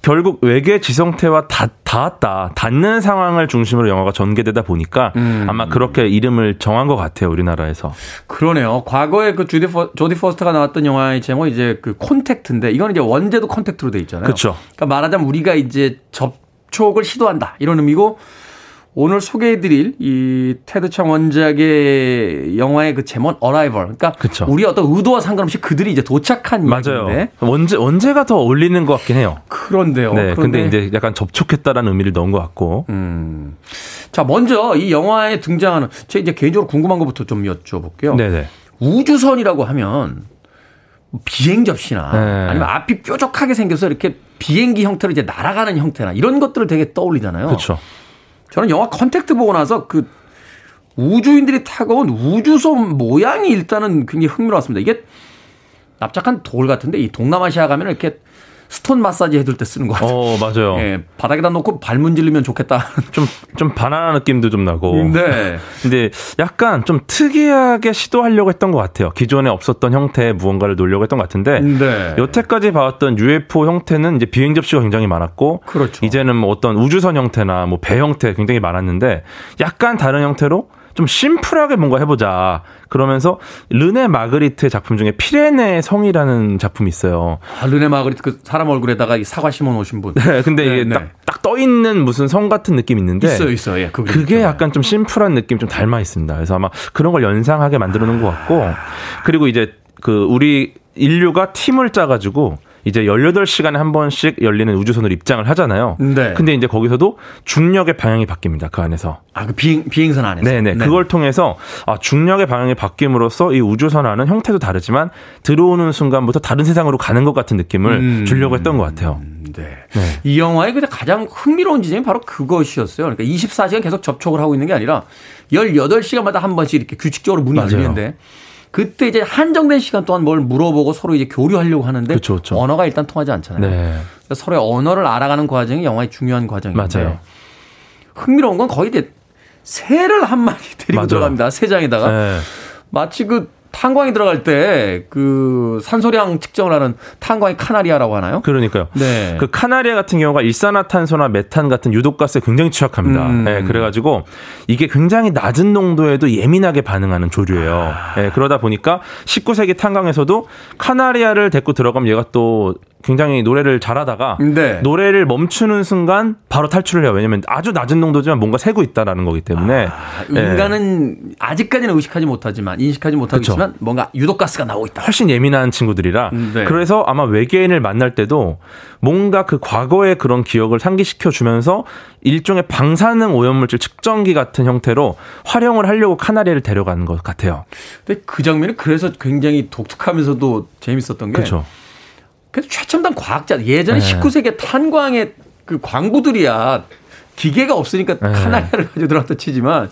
결국 외계 지성태와 다, 닿았다, 닿는 상황을 중심으로 영화가 전개되다 보니까 음. 아마 그렇게 이름을 정한 것 같아요, 우리나라에서. 그러네요. 과거에 그 주디 포, 조디 포스터가 나왔던 영화의 제목 이제 그 콘택트인데 이거는 이제 원제도 콘택트로 돼 있잖아요. 그렇죠. 그러니까 말하자면 우리가 이제 접촉을 시도한다 이런 의미고 오늘 소개해드릴 이 테드 창 원작의 영화의 그 제목 어라이벌. 그러니까 그쵸. 우리 어떤 의도와 상관없이 그들이 이제 도착한 맞아요. 이야기인데. 원제 원제가 더 어울리는 것 같긴 해요. 그런데요. 네, 그런데 근데 이제 약간 접촉했다라는 의미를 넣은 것 같고. 음. 자, 먼저 이 영화에 등장하는 제 이제 개인적으로 궁금한 것부터 좀 여쭤볼게요. 네네. 우주선이라고 하면 비행 접시나 네. 아니면 앞이 뾰족하게 생겨서 이렇게 비행기 형태로 이제 날아가는 형태나 이런 것들을 되게 떠올리잖아요. 그렇죠. 저는 영화 컨택트 보고 나서 그 우주인들이 타고 온 우주선 모양이 일단은 굉장히 흥미로웠습니다. 이게 납작한 돌 같은데 이 동남아시아 가면 이렇게 스톤 마사지 해둘 때 쓰는 것 같아요. 어, 맞아요. 예, 바닥에다 놓고 발 문지르면 좋겠다. [laughs] 좀, 좀 바나나 느낌도 좀 나고. 네. [laughs] 근데 약간 좀 특이하게 시도하려고 했던 것 같아요. 기존에 없었던 형태의 무언가를 놓으려고 했던 것 같은데. 네. 여태까지 봐왔던 UFO 형태는 이제 비행 접시가 굉장히 많았고. 그렇죠. 이제는 뭐 어떤 우주선 형태나 뭐 배 형태 굉장히 많았는데 약간 다른 형태로 좀 심플하게 뭔가 해보자. 그러면서 르네 마그리트의 작품 중에 피레네 성이라는 작품이 있어요. 아, 르네 마그리트 그 사람 얼굴에다가 이 사과 심어 놓으신 분. 네, 근데 네, 이게 네. 딱, 딱떠 있는 무슨 성 같은 느낌이 있는데. 있어요, 있어요. 예, 그 그게 있잖아요. 약간 좀 심플한 느낌 좀 닮아 있습니다. 그래서 아마 그런 걸 연상하게 만들어 놓은 것 같고. 그리고 이제 그 우리 인류가 팀을 짜가지고 이제 18시간에 한 번씩 열리는 우주선으로 입장을 하잖아요. 네. 근데 이제 거기서도 중력의 방향이 바뀝니다. 그 안에서. 아, 그 비행, 비행선 안에서. 네네. 그걸 통해서 아, 중력의 방향이 바뀜으로써 이 우주선 안은 형태도 다르지만 들어오는 순간부터 다른 세상으로 가는 것 같은 느낌을 음. 주려고 했던 것 같아요. 네. 네. 이 영화의 근데 가장 흥미로운 지점이 바로 그것이었어요. 그러니까 24시간 계속 접촉을 하고 있는 게 아니라 18시간마다 한 번씩 이렇게 규칙적으로 문이. 열리는데 그때 이제 한정된 시간 동안 뭘 물어보고 서로 이제 교류하려고 하는데 그쵸, 그쵸. 언어가 일단 통하지 않잖아요. 네. 서로의 언어를 알아가는 과정이 영화의 중요한 과정인데 맞아요. 흥미로운 건 거의 이제 새를 한 마리 [laughs] 데리고 맞아요. 들어갑니다. 새 장에다가 네. 마치 그 탄광이 들어갈 때 그 산소량 측정을 하는 탄광의 카나리아라고 하나요? 그러니까요. 네. 그 카나리아 같은 경우가 일산화탄소나 메탄 같은 유독가스에 굉장히 취약합니다. 음. 예, 그래가지고 이게 굉장히 낮은 농도에도 예민하게 반응하는 조류예요. 아. 예, 그러다 보니까 19세기 탄광에서도 카나리아를 데리고 들어가면 얘가 또 굉장히 노래를 잘하다가 네. 노래를 멈추는 순간 바로 탈출을 해요. 왜냐면 아주 낮은 농도지만 뭔가 새고 있다라는 거기 때문에 아, 예, 인간은 아직까지는 의식하지 못하지만 인식하지 못하겠지만 뭔가 유독 가스가 나오고 있다. 훨씬 예민한 친구들이라 네. 그래서 아마 외계인을 만날 때도 뭔가 그 과거의 그런 기억을 상기시켜 주면서 일종의 방사능 오염물질 측정기 같은 형태로 활용을 하려고 카나리아를 데려가는 것 같아요. 근데 그 장면이 그래서 굉장히 독특하면서도 재밌었던 게 그렇죠. 그래도 최첨단 과학자 예전에 네. 19세기 탄광의 그 광부들이야 기계가 없으니까 네. 카나리아를 가지고 들어갔다 치지만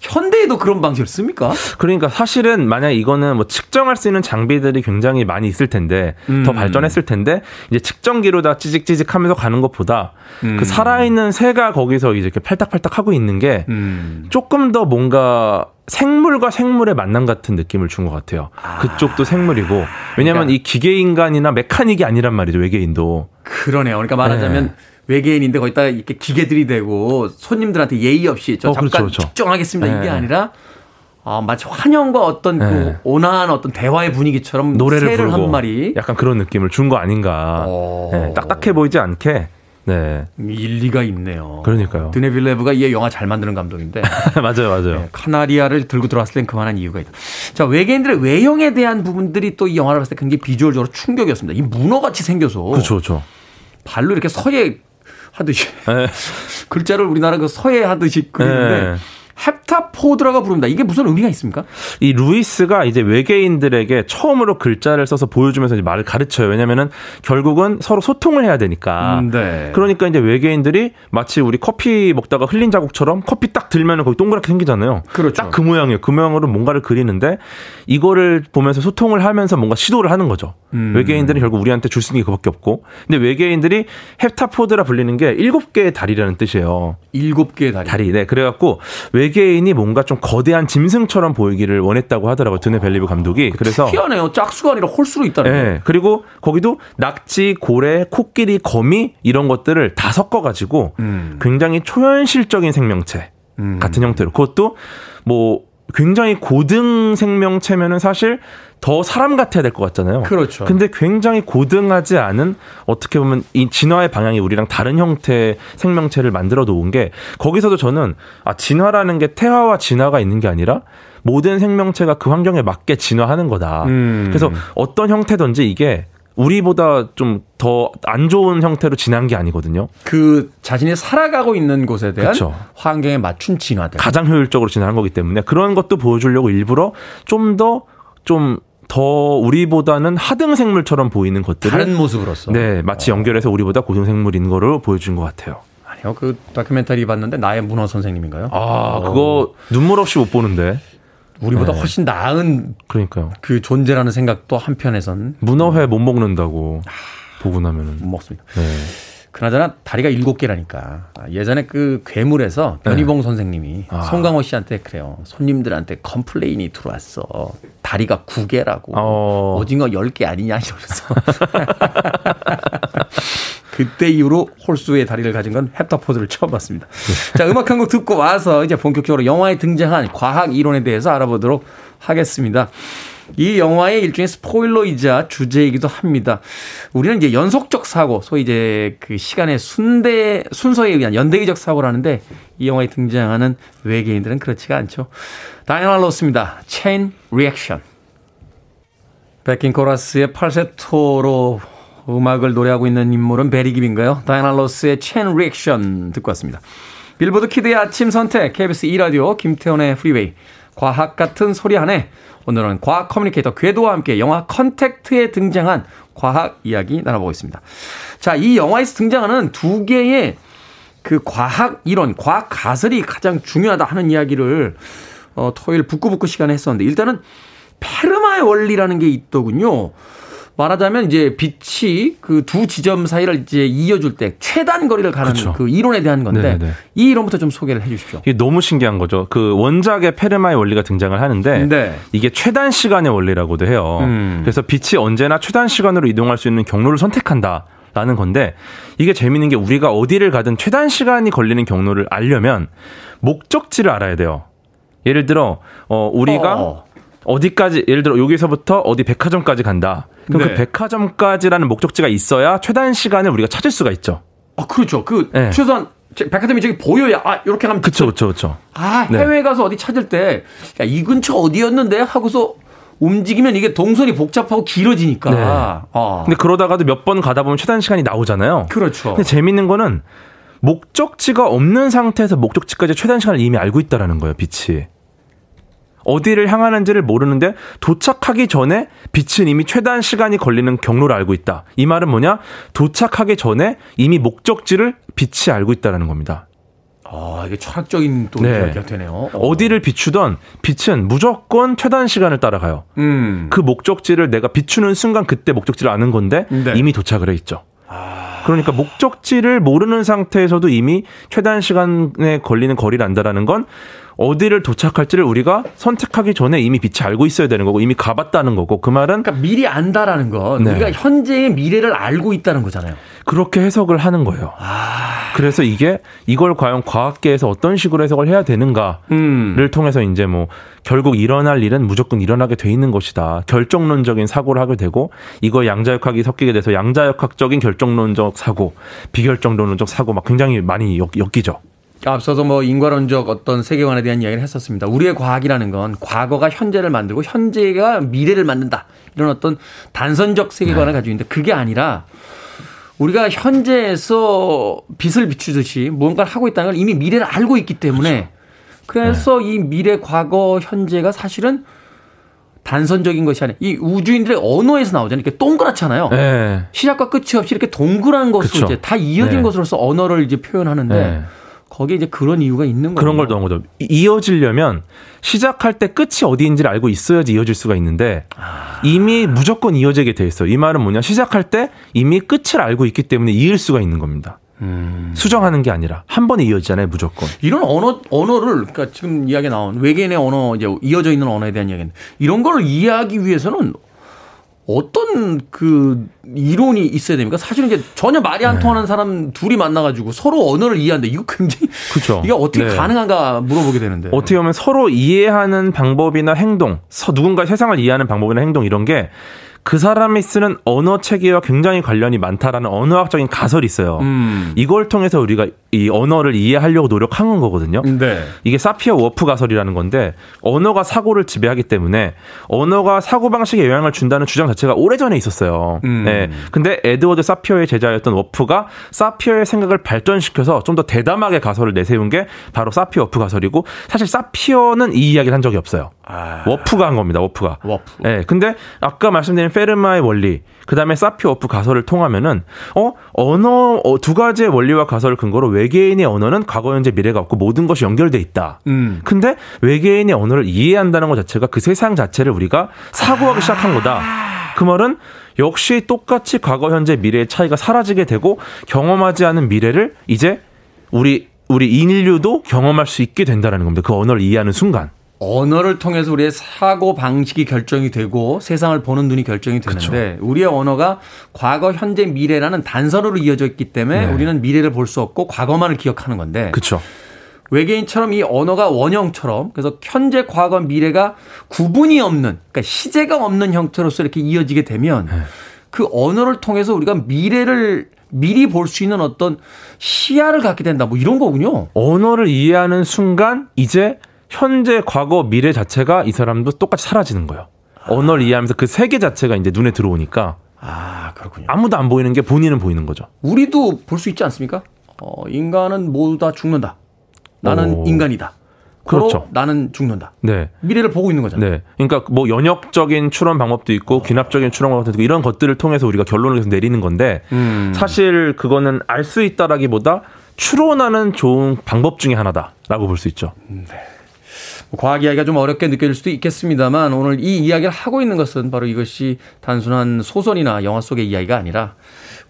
현대에도 그런 방식을 씁니까? 그러니까 사실은 만약 이거는 뭐 측정할 수 있는 장비들이 굉장히 많이 있을 텐데 음. 더 발전했을 텐데 이제 측정기로 다 찌직찌직 하면서 가는 것보다 음. 그 살아있는 새가 거기서 이제 이렇게 팔딱팔딱 하고 있는 게 음. 조금 더 뭔가 생물과 생물의 만남 같은 느낌을 준 것 같아요. 그쪽도 생물이고 왜냐하면 그러니까- 이 기계 인간이나 메카닉이 아니란 말이죠 외계인도. 그러네요. 그러니까 말하자면 네. 외계인인데 거기다가 이렇게 기계들이 되고 손님들한테 예의 없이 저 어, 잠깐 그렇죠, 그렇죠. 측정하겠습니다 이게 네. 아니라 아, 마치 환영과 어떤 그 네. 온화한 어떤 대화의 분위기처럼 노래를 부르고 한 마리 약간 그런 느낌을 준 거 아닌가. 어. 네, 딱딱해 보이지 않게. 네, 일리가 있네요. 그러니까요. 드네빌레브가 이 영화 잘 만드는 감독인데 [laughs] 맞아요, 맞아요. 네, 카나리아를 들고 들어왔을 땐 그만한 이유가 있다. 자 외계인들의 외형에 대한 부분들이 또 이 영화를 봤을 때 굉장히 비주얼적으로 충격이었습니다. 이 문어같이 생겨서 그렇죠, 그렇죠. 발로 이렇게 서예 하듯이 네. [laughs] 글자를 우리나라 그 서예 하듯이 그리는데 네. 헵타포드라가 부릅니다. 이게 무슨 의미가 있습니까? 이 루이스가 이제 외계인들에게 처음으로 글자를 써서 보여주면서 이제 말을 가르쳐요. 왜냐면은 결국은 서로 소통을 해야 되니까. 음, 네. 그러니까 이제 외계인들이 마치 우리 커피 먹다가 흘린 자국처럼 커피 딱 들면은 거기 동그랗게 생기잖아요. 그렇죠. 딱 그 모양이에요. 그 모양으로 뭔가를 그리는데 이거를 보면서 소통을 하면서 뭔가 시도를 하는 거죠. 음. 외계인들은 결국 우리한테 줄 수 있는 게 그밖에 없고. 근데 외계인들이 헵타포드라 불리는 게 일곱 개의 다리라는 뜻이에요. 일곱 개의 다리. 다리. 네. 그래갖고 외 계인이 뭔가 좀 거대한 짐승처럼 보이기를 원했다고 하더라고요. 드네 벨리브 감독이. 그래서. 희한해요. 짝수가 아니라 홀수로 있다는 예. 거예요. 그리고 거기도 낙지, 고래, 코끼리, 거미 이런 것들을 다 섞어 가지고 음. 굉장히 초현실적인 생명체 음. 같은 형태로 그것도 뭐 굉장히 고등 생명체면은 사실 더 사람 같아야 될 것 같잖아요. 그렇죠. 근데 굉장히 고등하지 않은 어떻게 보면 이 진화의 방향이 우리랑 다른 형태의 생명체를 만들어 놓은 게 거기서도 저는 아 진화라는 게 태화와 진화가 있는 게 아니라 모든 생명체가 그 환경에 맞게 진화하는 거다. 음. 그래서 어떤 형태든지 이게 우리보다 좀 더 안 좋은 형태로 진한 게 아니거든요. 그 자신이 살아가고 있는 곳에 대한 그렇죠. 환경에 맞춘 진화들. 가장 효율적으로 진화한 거기 때문에 그런 것도 보여주려고 일부러 좀 더 좀 더 우리보다는 하등 생물처럼 보이는 것들을 다른 모습으로서 네 마치 어. 연결해서 우리보다 고등 생물인 거를 보여준 것 같아요. 아니요 그 다큐멘터리 봤는데 나의 문어 선생님인가요? 아 그거 눈물 없이 못 보는데 우리보다 네. 훨씬 나은 그러니까요. 그 존재라는 생각도 한편에선 문어회 못 먹는다고 아, 보고 나면은 못 먹습니다. 네. 그나저나 다리가 일곱 개라니까 예전에 그 괴물에서 변희봉 네. 선생님이 아. 송강호 씨한테 그래요 손님들한테 complain이 들어왔어 다리가 구 개라고 어. 오징어 열 개 아니냐 이러면서 [laughs] 그때 이후로 홀수의 다리를 가진 건 헵타포즈를 처음 봤습니다. 자, 음악 한 곡 듣고 와서 이제 본격적으로 영화에 등장한 과학 이론에 대해서 알아보도록 하겠습니다. 이 영화의 일종의 스포일러이자 주제이기도 합니다. 우리는 이제 연속적 사고, 소위 이제 그 시간의 순대, 순서에 의한 연대기적 사고라는데 이 영화에 등장하는 외계인들은 그렇지가 않죠. 다이애나 로스입니다. Chain Reaction. backing 코러스의 팔세토로 음악을 노래하고 있는 인물은 베리깁인가요? 다이애나 로스의 Chain Reaction 듣고 왔습니다. 빌보드 키드의 아침 선택, KBS 2라디오, 김태원의 프리웨이, 과학 같은 소리 안에 오늘은 과학 커뮤니케이터 궤도와 함께 영화 컨택트에 등장한 과학 이야기 나눠보고 있습니다. 자, 이 영화에서 등장하는 두 개의 그 과학 이론, 과학 가설이 가장 중요하다 하는 이야기를 어, 토요일 북구북구 시간에 했었는데 일단은 페르마의 원리라는 게 있더군요. 말하자면 이제 빛이 그 두 지점 사이를 이제 이어줄 때 최단 거리를 가는 그렇죠. 그 이론에 대한 건데 네네. 네. 이 이론부터 좀 소개를 해 주십시오. 이게 너무 신기한 거죠. 그 원작의 페르마의 원리가 등장을 하는데 네. 이게 최단 시간의 원리라고도 해요. 음. 그래서 빛이 언제나 최단 시간으로 이동할 수 있는 경로를 선택한다. 라는 건데 이게 재밌는 게 우리가 어디를 가든 최단 시간이 걸리는 경로를 알려면 목적지를 알아야 돼요. 예를 들어 어 우리가 어. 어디까지 예를 들어 여기서부터 어디 백화점까지 간다. 그럼 그 네. 그 백화점까지라는 목적지가 있어야 최단 시간을 우리가 찾을 수가 있죠. 아 그렇죠. 그 네. 최소한 백화점이 저기 보여야 아 이렇게 가면 그렇죠, 그렇죠, 그렇죠. 아 네. 해외 가서 어디 찾을 때 이 근처 어디였는데 하고서 움직이면 이게 동선이 복잡하고 길어지니까. 네. 아. 근데 그러다가도 몇 번 가다 보면 최단 시간이 나오잖아요. 그렇죠. 근데 재밌는 거는 목적지가 없는 상태에서 목적지까지 최단 시간을 이미 알고 있다라는 거예요, 빛이. 어디를 향하는지를 모르는데 도착하기 전에 빛은 이미 최단 시간이 걸리는 경로를 알고 있다. 이 말은 뭐냐? 도착하기 전에 이미 목적지를 빛이 알고 있다라는 겁니다. 아, 이게 철학적인 또 네. 이야기가 되네요. 어. 디를 비추던 빛은 무조건 최단 시간을 따라가요. 음. 그 목적지를 내가 비추는 순간 그때 목적지를 아는 건데 네. 이미 도착을 해 있죠. 아. 그러니까 목적지를 모르는 상태에서도 이미 최단 시간에 걸리는 거리를 안다라는 건 어디를 도착할지를 우리가 선택하기 전에 이미 빛이 알고 있어야 되는 거고 이미 가봤다는 거고 그 말은 그러니까 미리 안다라는 건 네. 우리가 현재의 미래를 알고 있다는 거잖아요. 그렇게 해석을 하는 거예요. 아... 그래서 이게 이걸 과연 과학계에서 어떤 식으로 해석을 해야 되는가를 음. 통해서 이제 뭐 결국 일어날 일은 무조건 일어나게 돼 있는 것이다. 결정론적인 사고를 하게 되고 이거 양자역학이 섞이게 돼서 양자역학적인 결정론적 사고, 비결정론적 사고 막 굉장히 많이 엮이죠. 앞서서 뭐 인과론적 어떤 세계관에 대한 이야기를 했었습니다. 우리의 과학이라는 건 과거가 현재를 만들고 현재가 미래를 만든다. 이런 어떤 단선적 세계관을 네. 가지고 있는데 그게 아니라 우리가 현재에서 빛을 비추듯이 무언가를 하고 있다는 걸 이미 미래를 알고 있기 때문에 그렇죠. 그래서 네. 이 미래, 과거, 현재가 사실은 단선적인 것이 아니라 이 우주인들의 언어에서 나오잖아요. 이렇게 동그랗잖아요. 네. 시작과 끝이 없이 이렇게 동그란 것으로 그쵸. 이제 다 이어진 네. 것으로서 언어를 이제 표현하는데 네. 거기에 이제 그런 이유가 있는 거예요. 그런 걸 넣은 거죠. 이어지려면 시작할 때 끝이 어디인지를 알고 있어야지 이어질 수가 있는데 아... 이미 무조건 이어지게 돼 있어요. 이 말은 뭐냐? 시작할 때 이미 끝을 알고 있기 때문에 이을 수가 있는 겁니다. 음... 수정하는 게 아니라 한 번에 이어지잖아요, 무조건. 이런 언어 언어를 그러니까 지금 이야기 나온 외계인의 언어 이제 이어져 있는 언어에 대한 이야기는 이런 걸 이해하기 위해서는 어떤 그 이론이 있어야 됩니까? 사실은 이게 전혀 말이 안 네. 통하는 사람 둘이 만나가지고 서로 언어를 이해하는데 이거 굉장히 그렇죠. [laughs] 이게 어떻게 네. 가능한가 물어보게 되는데 어떻게 보면 서로 이해하는 방법이나 행동, 누군가 세상을 이해하는 방법이나 행동 이런 게 그 사람이 쓰는 언어 체계와 굉장히 관련이 많다라는 언어학적인 가설이 있어요. 음. 이걸 통해서 우리가 이 언어를 이해하려고 노력하는 거거든요. 네. 이게 사피어 워프 가설이라는 건데 언어가 사고를 지배하기 때문에 언어가 사고 방식에 영향을 준다는 주장 자체가 오래전에 있었어요. 음. 네. 근데 에드워드 사피어의 제자였던 워프가 사피어의 생각을 발전시켜서 좀 더 대담하게 가설을 내세운 게 바로 사피어 워프 가설이고 사실 사피어는 이 이야기를 한 적이 없어요. 아. 워프가 한 겁니다. 워프가. 워프. 네. 근데 아까 말씀드린 페르마의 원리, 그 다음에 사피어 워프 가설을 통하면은, 어, 언어, 어, 두 가지의 원리와 가설을 근거로 외계인의 언어는 과거, 현재, 미래가 없고 모든 것이 연결돼 있다. 음. 근데 외계인의 언어를 이해한다는 것 자체가 그 세상 자체를 우리가 사고하기 아. 시작한 거다. 그 말은 역시 똑같이 과거, 현재, 미래의 차이가 사라지게 되고 경험하지 않은 미래를 이제 우리 우리 인류도 경험할 수 있게 된다는 겁니다. 그 언어를 이해하는 순간. 언어를 통해서 우리의 사고 방식이 결정이 되고 세상을 보는 눈이 결정이 되는데 그쵸. 우리의 언어가 과거, 현재, 미래라는 단서로 이어져 있기 때문에 네. 우리는 미래를 볼 수 없고 과거만을 기억하는 건데. 그렇죠. 외계인처럼 이 언어가 원형처럼 그래서 현재, 과거, 미래가 구분이 없는 그러니까 시제가 없는 형태로서 이렇게 이어지게 되면 네. 그 언어를 통해서 우리가 미래를 미리 볼 수 있는 어떤 시야를 갖게 된다. 뭐 이런 거군요. 언어를 이해하는 순간 이제 현재, 과거, 미래 자체가 이 사람도 똑같이 사라지는 거예요. 언어를 이해하면서 그 세계 자체가 이제 눈에 들어오니까 아 그렇군요. 아무도 안 보이는 게 본인은 보이는 거죠. 우리도 볼 수 있지 않습니까? 어, 인간은 모두 다 죽는다. 나는 오. 인간이다. 그렇죠. 나는 죽는다. 네. 미래를 보고 있는 거잖아요. 네. 그러니까 뭐 연역적인 추론 방법도 있고 귀납적인 추론 방법도 있고 이런 것들을 통해서 우리가 결론을 계속 내리는 건데 음. 사실 그거는 알 수 있다라기보다 추론하는 좋은 방법 중의 하나다라고 볼 수 있죠. 네. 과학 이야기가 좀 어렵게 느껴질 수도 있겠습니다만 오늘 이 이야기를 하고 있는 것은 바로 이것이 단순한 소설이나 영화 속의 이야기가 아니라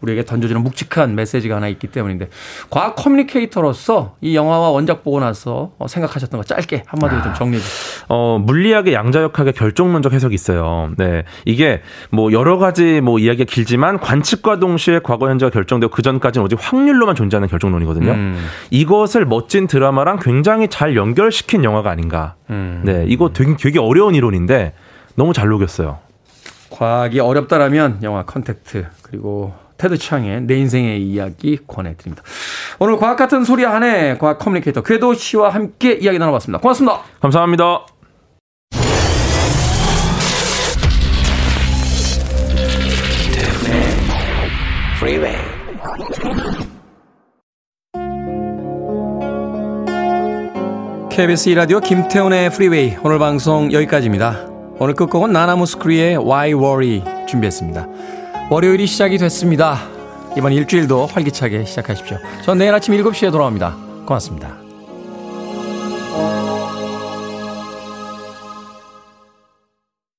우리에게 던져주는 묵직한 메시지가 하나 있기 때문인데 과학 커뮤니케이터로서 이 영화와 원작 보고 나서 어, 생각하셨던 거 짧게 한마디로 아, 좀 정리해 주세요. 어, 물리학의 양자역학의 결정론적 해석이 있어요. 네. 이게 뭐 여러 가지 뭐 이야기가 길지만 관측과 동시에 과거 현재가 결정되고 그 전까지는 오직 확률로만 존재하는 결정론이거든요. 음. 이것을 멋진 드라마랑 굉장히 잘 연결시킨 영화가 아닌가. 음. 네. 이거 되게, 되게 어려운 이론인데 너무 잘 녹였어요. 과학이 어렵다라면 영화 컨택트 그리고 테드 창의 내 인생의 이야기 권해드립니다. 오늘 과학 같은 소리 안에 과학 커뮤니케이터 궤도 씨와 함께 이야기 나눠봤습니다. 고맙습니다. 감사합니다. KBS 이라디오 김태훈의 프리웨이 오늘 방송 여기까지입니다. 오늘 끝곡은 나나무스크리의 Why Worry 준비했습니다. 월요일이 시작이 됐습니다. 이번 일주일도 활기차게 시작하십시오. 전 내일 아침 7시에 돌아옵니다. 고맙습니다.